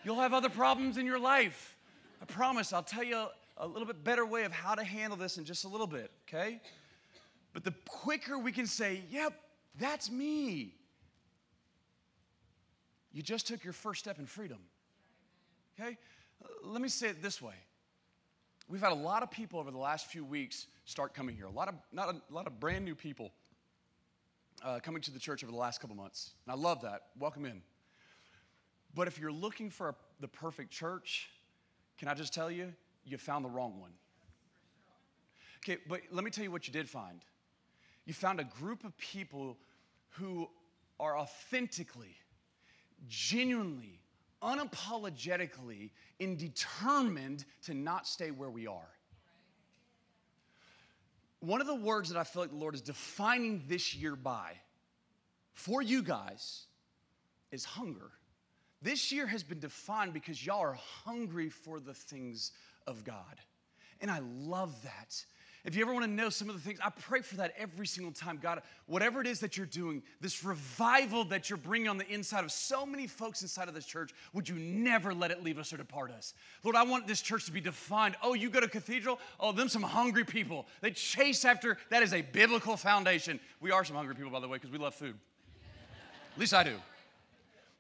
You'll have other problems in your life. I promise I'll tell you a little bit better way of how to handle this in just a little bit, okay? But the quicker we can say, yep, that's me, you just took your first step in freedom. Okay? Let me say it this way. We've had a lot of people over the last few weeks start coming here. A lot of, not a, a lot of brand new people uh, coming to the church over the last couple months. And I love that. Welcome in. But if you're looking for a, the perfect church, can I just tell you, you found the wrong one. Okay, but let me tell you what you did find. You found a group of people who are authentically, genuinely, unapologetically, and determined to not stay where we are. One of the words that I feel like the Lord is defining this year by for you guys is hunger. This year has been defined because y'all are hungry for the things of God. And I love that. If you ever want to know some of the things, I pray for that every single time. God, whatever it is that you're doing, this revival that you're bringing on the inside of so many folks inside of this church, would you never let it leave us or depart us? Lord, I want this church to be defined. Oh, you go to cathedral? Oh, them some hungry people. They chase after, that is a biblical foundation. We are some hungry people, by the way, because we love food. At least I do.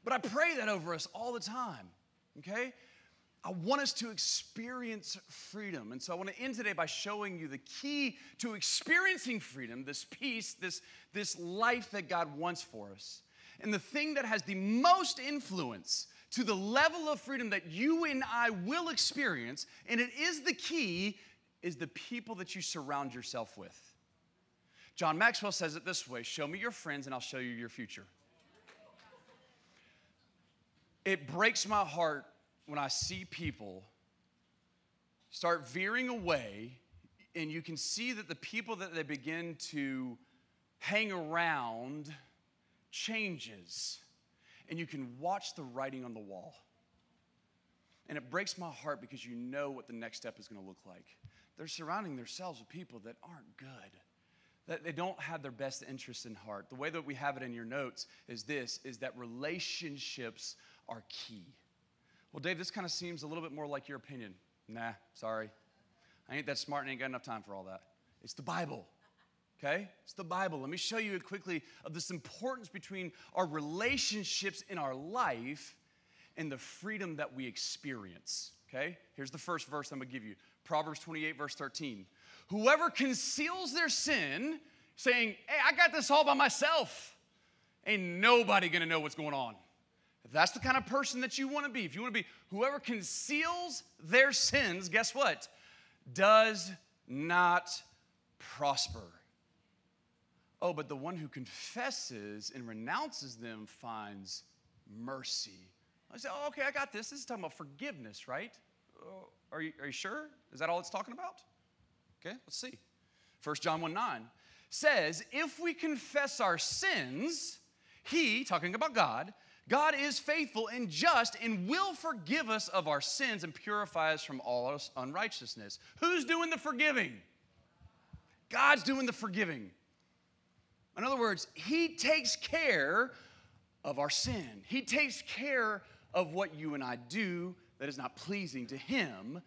But I pray that over us all the time, okay? I want us to experience freedom. And so I want to end today by showing you the key to experiencing freedom, this peace, this, this life that God wants for us. And the thing that has the most influence to the level of freedom that you and I will experience, and it is the key, is the people that you surround yourself with. John Maxwell says it this way Show me your friends, and I'll show you your future. It breaks my heart when I see people start veering away, and you can see that the people that they begin to hang around changes, and you can watch the writing on the wall. And it breaks my heart because you know what the next step is going to look like. They're surrounding themselves with people that aren't good that they don't have their best interests in heart. The way that we have it in your notes is this is that relationships are key. Well, Dave, this kind of seems a little bit more like your opinion. Nah, sorry. I ain't that smart and ain't got enough time for all that. It's the Bible. Okay? It's the Bible. Let me show you quickly of this importance between our relationships in our life and the freedom that we experience. Okay? Here's the first verse I'm going to give you Proverbs 28, verse 13. Whoever conceals their sin, saying, Hey, I got this all by myself, ain't nobody going to know what's going on. If that's the kind of person that you want to be, if you want to be whoever conceals their sins, guess what? Does not prosper. Oh, but the one who confesses and renounces them finds mercy. I say, oh, okay, I got this. This is talking about forgiveness, right? Oh, are, you, are you sure? Is that all it's talking about? Okay, let's see. 1 John 1 9 says, If we confess our sins, He, talking about God, God is faithful and just and will forgive us of our sins and purify us from all our unrighteousness. Who's doing the forgiving? God's doing the forgiving. In other words, He takes care of our sin, He takes care of what you and I do that is not pleasing to Him,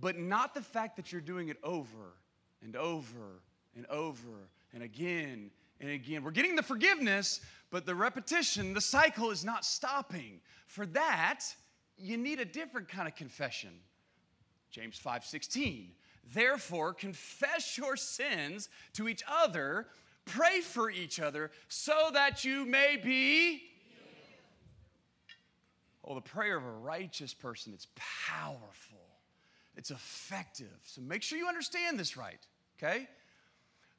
but not the fact that you're doing it over and over and over and again and again. We're getting the forgiveness, but the repetition, the cycle is not stopping. For that, you need a different kind of confession. James 5 16. Therefore, confess your sins to each other, pray for each other, so that you may be. Oh, the prayer of a righteous person, it's powerful, it's effective. So make sure you understand this right, okay?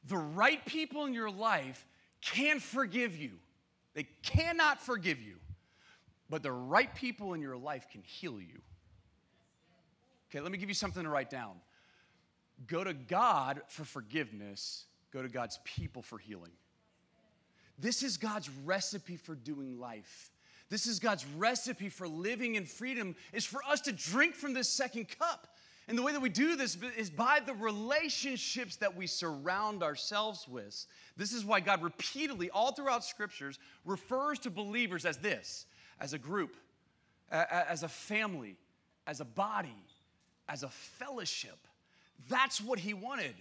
The right people in your life can forgive you, they cannot forgive you, but the right people in your life can heal you. Okay, let me give you something to write down. Go to God for forgiveness, go to God's people for healing. This is God's recipe for doing life. This is God's recipe for living in freedom is for us to drink from this second cup. And the way that we do this is by the relationships that we surround ourselves with. This is why God repeatedly, all throughout scriptures, refers to believers as this as a group, as a family, as a body, as a fellowship. That's what he wanted.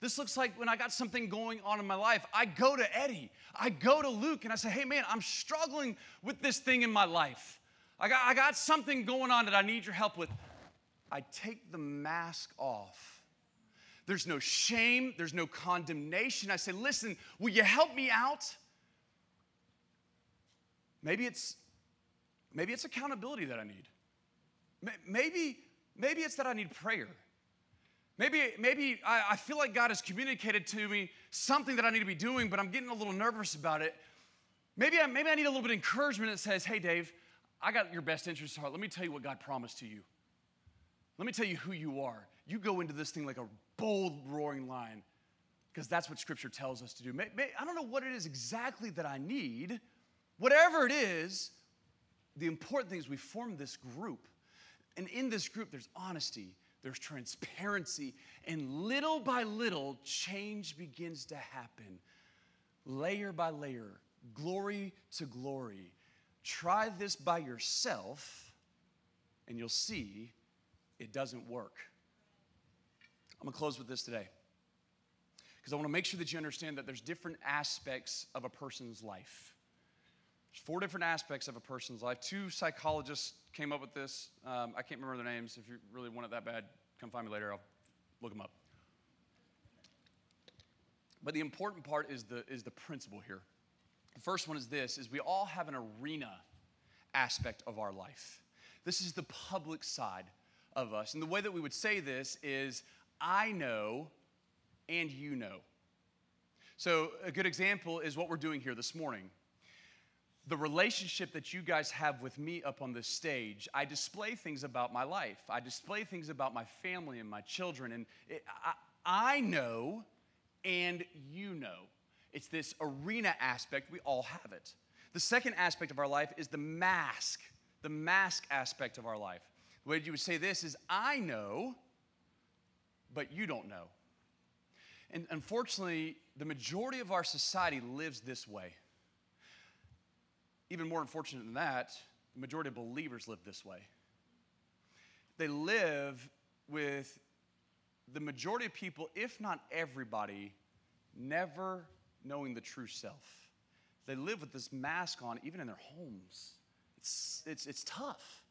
This looks like when I got something going on in my life, I go to Eddie, I go to Luke, and I say, hey man, I'm struggling with this thing in my life. I got, I got something going on that I need your help with. I take the mask off. There's no shame, there's no condemnation. I say, listen, will you help me out? Maybe it's maybe it's accountability that I need. Maybe maybe it's that I need prayer. Maybe, maybe I, I feel like God has communicated to me something that I need to be doing, but I'm getting a little nervous about it. Maybe I, maybe I need a little bit of encouragement that says, hey, Dave, I got your best interest at heart. Let me tell you what God promised to you. Let me tell you who you are. You go into this thing like a bold, roaring lion, because that's what Scripture tells us to do. May, may, I don't know what it is exactly that I need. Whatever it is, the important thing is we form this group. And in this group, there's honesty, there's transparency, and little by little, change begins to happen. Layer by layer, glory to glory. Try this by yourself, and you'll see it doesn't work. I'm gonna close with this today because I wanna make sure that you understand that there's different aspects of a person's life. There's four different aspects of a person's life. Two psychologists came up with this. Um, I can't remember their names. If you really want it that bad, come find me later. I'll look them up. But the important part is the, is the principle here. The first one is this is we all have an arena aspect of our life. This is the public side of us. And the way that we would say this is I know and you know. So, a good example is what we're doing here this morning the relationship that you guys have with me up on this stage, I display things about my life. I display things about my family and my children. And it, I, I know and you know. It's this arena aspect. We all have it. The second aspect of our life is the mask, the mask aspect of our life. The way you would say this is I know, but you don't know. And unfortunately, the majority of our society lives this way. Even more unfortunate than that, the majority of believers live this way. They live with the majority of people, if not everybody, never knowing the true self. They live with this mask on, even in their homes. It's, it's, it's tough.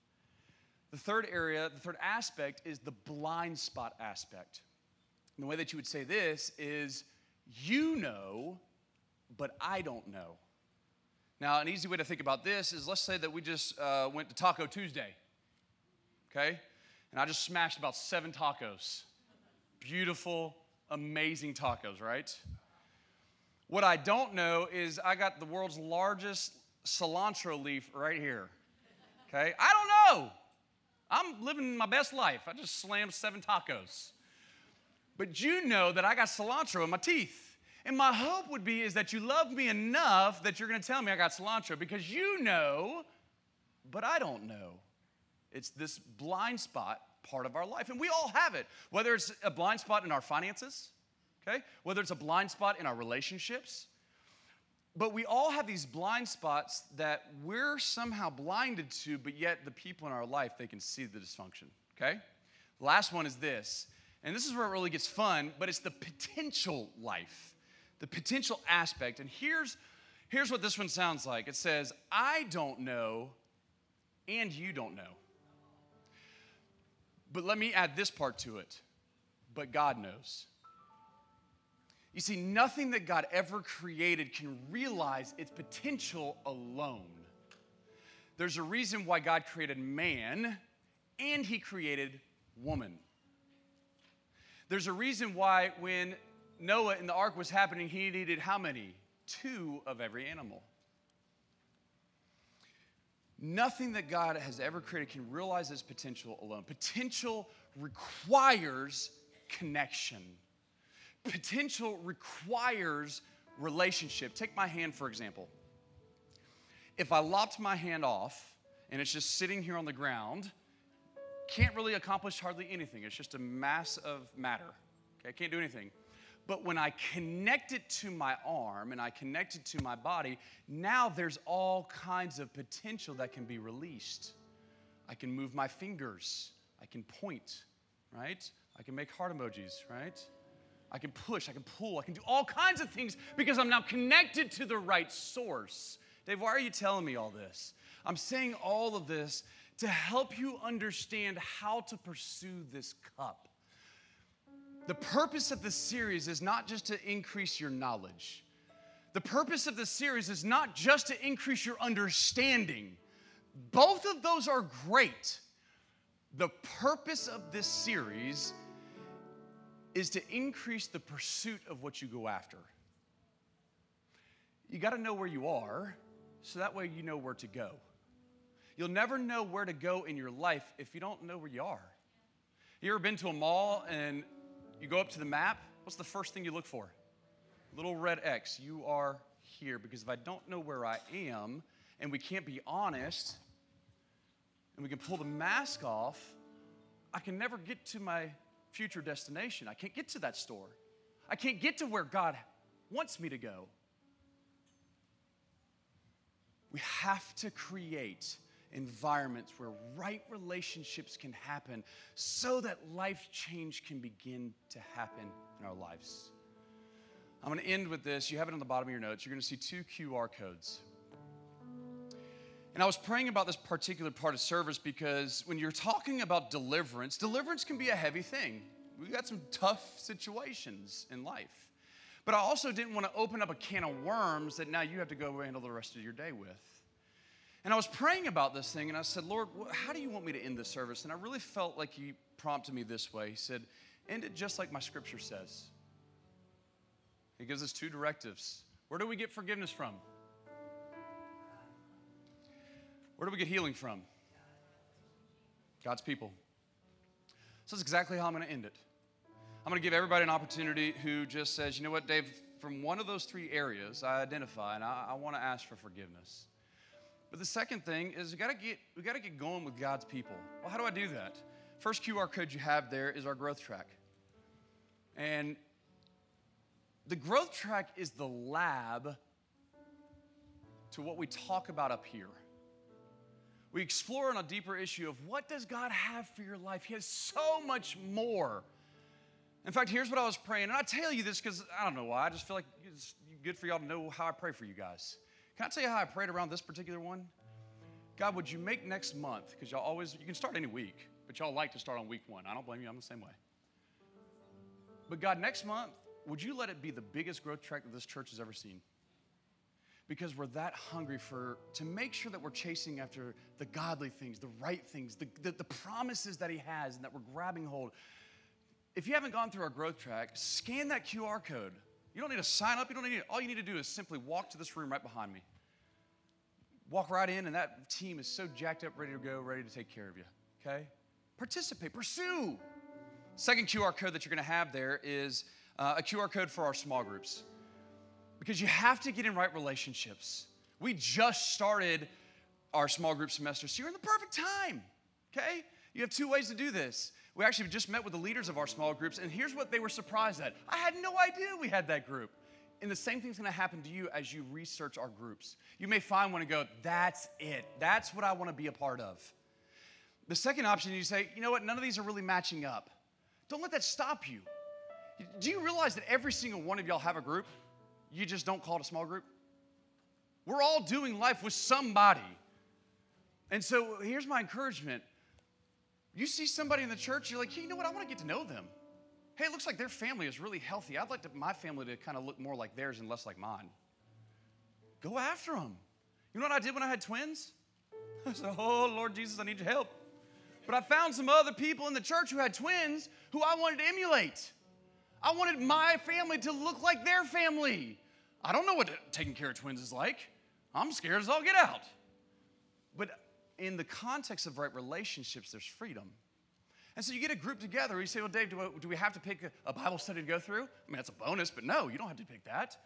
The third area, the third aspect is the blind spot aspect. And the way that you would say this is you know, but I don't know. Now, an easy way to think about this is let's say that we just uh, went to Taco Tuesday, okay? And I just smashed about seven tacos. Beautiful, amazing tacos, right? What I don't know is I got the world's largest cilantro leaf right here, okay? I don't know. I'm living my best life. I just slammed seven tacos. But you know that I got cilantro in my teeth. And my hope would be is that you love me enough that you're going to tell me I got cilantro because you know, but I don't know. It's this blind spot part of our life. And we all have it, whether it's a blind spot in our finances, okay? Whether it's a blind spot in our relationships. But we all have these blind spots that we're somehow blinded to, but yet the people in our life, they can see the dysfunction, okay? Last one is this, and this is where it really gets fun, but it's the potential life, the potential aspect. And here's, here's what this one sounds like it says, I don't know, and you don't know. But let me add this part to it, but God knows. You see, nothing that God ever created can realize its potential alone. There's a reason why God created man and he created woman. There's a reason why when Noah in the ark was happening, he needed how many? Two of every animal. Nothing that God has ever created can realize its potential alone. Potential requires connection. Potential requires relationship. Take my hand, for example. If I lopped my hand off and it's just sitting here on the ground, can't really accomplish hardly anything. It's just a mass of matter. Okay, I can't do anything. But when I connect it to my arm and I connect it to my body, now there's all kinds of potential that can be released. I can move my fingers, I can point, right? I can make heart emojis, right? I can push, I can pull, I can do all kinds of things because I'm now connected to the right source. Dave, why are you telling me all this? I'm saying all of this to help you understand how to pursue this cup. The purpose of this series is not just to increase your knowledge. The purpose of this series is not just to increase your understanding. Both of those are great. The purpose of this series is to increase the pursuit of what you go after. You got to know where you are so that way you know where to go. You'll never know where to go in your life if you don't know where you are. You ever been to a mall and you go up to the map? What's the first thing you look for? Little red X. You are here. Because if I don't know where I am and we can't be honest and we can pull the mask off, I can never get to my future destination. I can't get to that store. I can't get to where God wants me to go. We have to create environments where right relationships can happen so that life change can begin to happen in our lives. I'm going to end with this. You have it on the bottom of your notes. You're going to see two QR codes. And I was praying about this particular part of service because when you're talking about deliverance, deliverance can be a heavy thing. We've got some tough situations in life. But I also didn't want to open up a can of worms that now you have to go handle the rest of your day with. And I was praying about this thing and I said, Lord, how do you want me to end this service? And I really felt like He prompted me this way. He said, End it just like my scripture says. He gives us two directives. Where do we get forgiveness from? Where do we get healing from? God's people. So that's exactly how I'm going to end it. I'm going to give everybody an opportunity who just says, you know what, Dave, from one of those three areas I identify and I, I want to ask for forgiveness. But the second thing is we got to get we got to get going with God's people. Well, how do I do that? First QR code you have there is our growth track. And the growth track is the lab to what we talk about up here. We explore on a deeper issue of what does God have for your life? He has so much more. In fact, here's what I was praying, and I tell you this because I don't know why. I just feel like it's good for y'all to know how I pray for you guys. Can I tell you how I prayed around this particular one? God, would you make next month, because y'all always, you can start any week, but y'all like to start on week one. I don't blame you, I'm the same way. But God, next month, would you let it be the biggest growth track that this church has ever seen? Because we're that hungry for to make sure that we're chasing after the godly things, the right things, the, the, the promises that He has, and that we're grabbing hold. If you haven't gone through our growth track, scan that QR code. You don't need to sign up. You don't need all you need to do is simply walk to this room right behind me. Walk right in, and that team is so jacked up, ready to go, ready to take care of you. Okay? Participate, pursue. Second QR code that you're going to have there is uh, a QR code for our small groups. Because you have to get in right relationships. We just started our small group semester, so you're in the perfect time. Okay? You have two ways to do this. We actually just met with the leaders of our small groups, and here's what they were surprised at. I had no idea we had that group. And the same thing's gonna happen to you as you research our groups. You may find one and go, that's it. That's what I wanna be a part of. The second option, you say, you know what, none of these are really matching up. Don't let that stop you. Do you realize that every single one of y'all have a group? You just don't call it a small group? We're all doing life with somebody. And so here's my encouragement. You see somebody in the church, you're like, hey, you know what? I want to get to know them. Hey, it looks like their family is really healthy. I'd like to, my family to kind of look more like theirs and less like mine. Go after them. You know what I did when I had twins? I said, Oh, Lord Jesus, I need your help. But I found some other people in the church who had twins who I wanted to emulate. I wanted my family to look like their family. I don't know what taking care of twins is like. I'm scared as I'll get out. But in the context of right relationships, there's freedom. And so you get a group together. You say, Well, Dave, do, we have to pick a, Bible study to go through? I mean, that's a bonus, but no, you don't have to pick that.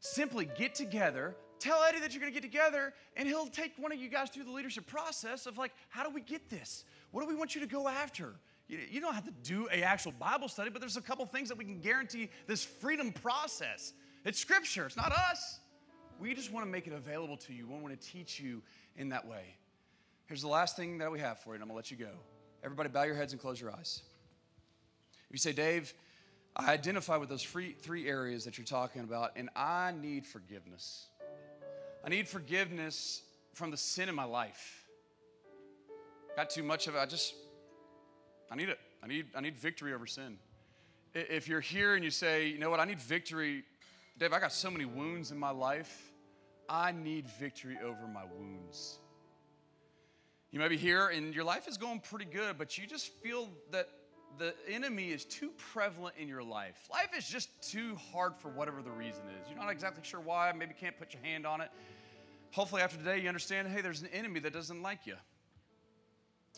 Simply get together, tell Eddie that you're going to get together, and he'll take one of you guys through the leadership process of like, how do we get this? What do we want you to go after? You don't have to do a actual Bible study, but there's a couple things that we can guarantee this freedom process. It's Scripture. It's not us. We just want to make it available to you. We want to teach you in that way. Here's the last thing that we have for you, and I'm going to let you go. Everybody, bow your heads and close your eyes. If you say, Dave, I identify with those three, three areas that you're talking about, and I need forgiveness. I need forgiveness from the sin in my life. Got too much of it. I just, I need it. I need, I need victory over sin. If you're here and you say, you know what, I need victory Dave, I got so many wounds in my life. I need victory over my wounds. You may be here and your life is going pretty good, but you just feel that the enemy is too prevalent in your life. Life is just too hard for whatever the reason is. You're not exactly sure why, maybe can't put your hand on it. Hopefully, after today, you understand hey, there's an enemy that doesn't like you.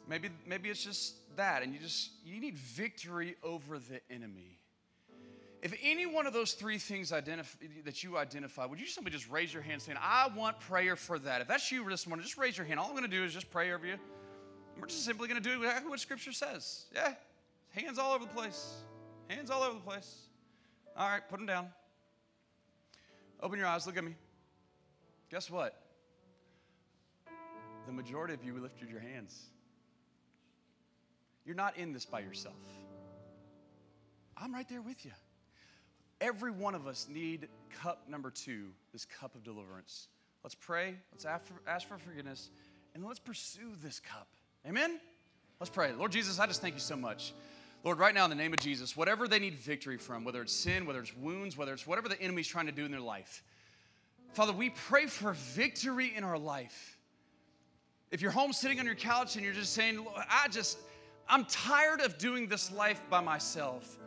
Maybe, maybe it's just that, and you just you need victory over the enemy. If any one of those three things identif- that you identify, would you simply just raise your hand saying, I want prayer for that? If that's you this morning, just raise your hand. All I'm going to do is just pray over you. We're just simply going to do exactly what Scripture says. Yeah, hands all over the place. Hands all over the place. All right, put them down. Open your eyes, look at me. Guess what? The majority of you lifted your hands. You're not in this by yourself. I'm right there with you. Every one of us need cup number two, this cup of deliverance. Let's pray, let's ask for forgiveness, and let's pursue this cup. Amen? Let's pray. Lord Jesus, I just thank you so much. Lord, right now in the name of Jesus, whatever they need victory from, whether it's sin, whether it's wounds, whether it's whatever the enemy's trying to do in their life, Father, we pray for victory in our life. If you're home sitting on your couch and you're just saying, I just, I'm tired of doing this life by myself.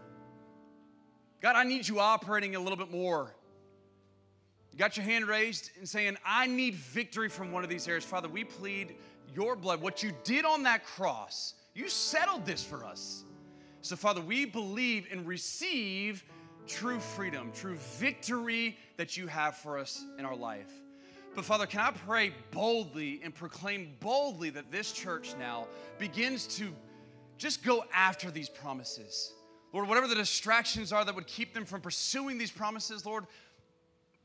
God, I need you operating a little bit more. You got your hand raised and saying, I need victory from one of these areas. Father, we plead your blood. What you did on that cross, you settled this for us. So, Father, we believe and receive true freedom, true victory that you have for us in our life. But, Father, can I pray boldly and proclaim boldly that this church now begins to just go after these promises? Lord, whatever the distractions are that would keep them from pursuing these promises, Lord,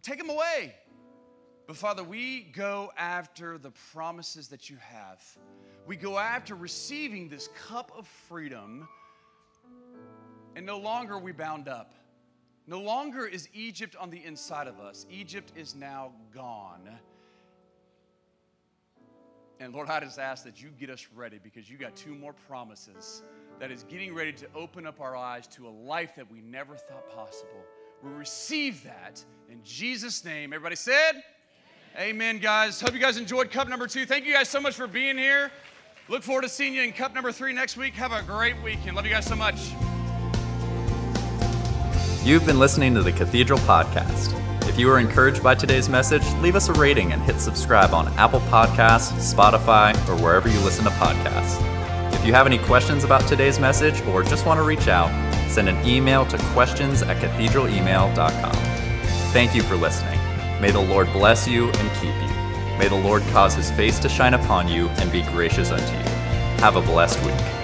take them away. But Father, we go after the promises that you have. We go after receiving this cup of freedom, and no longer are we bound up. No longer is Egypt on the inside of us. Egypt is now gone. And Lord, I just ask that you get us ready because you got two more promises that is getting ready to open up our eyes to a life that we never thought possible. We receive that in Jesus' name. Everybody said, Amen. Amen, guys. Hope you guys enjoyed cup number two. Thank you guys so much for being here. Look forward to seeing you in cup number three next week. Have a great weekend. Love you guys so much. You've been listening to the Cathedral Podcast. If you were encouraged by today's message, leave us a rating and hit subscribe on Apple Podcasts, Spotify, or wherever you listen to podcasts. If you have any questions about today's message or just want to reach out, send an email to questions at cathedralemail.com. Thank you for listening. May the Lord bless you and keep you. May the Lord cause his face to shine upon you and be gracious unto you. Have a blessed week.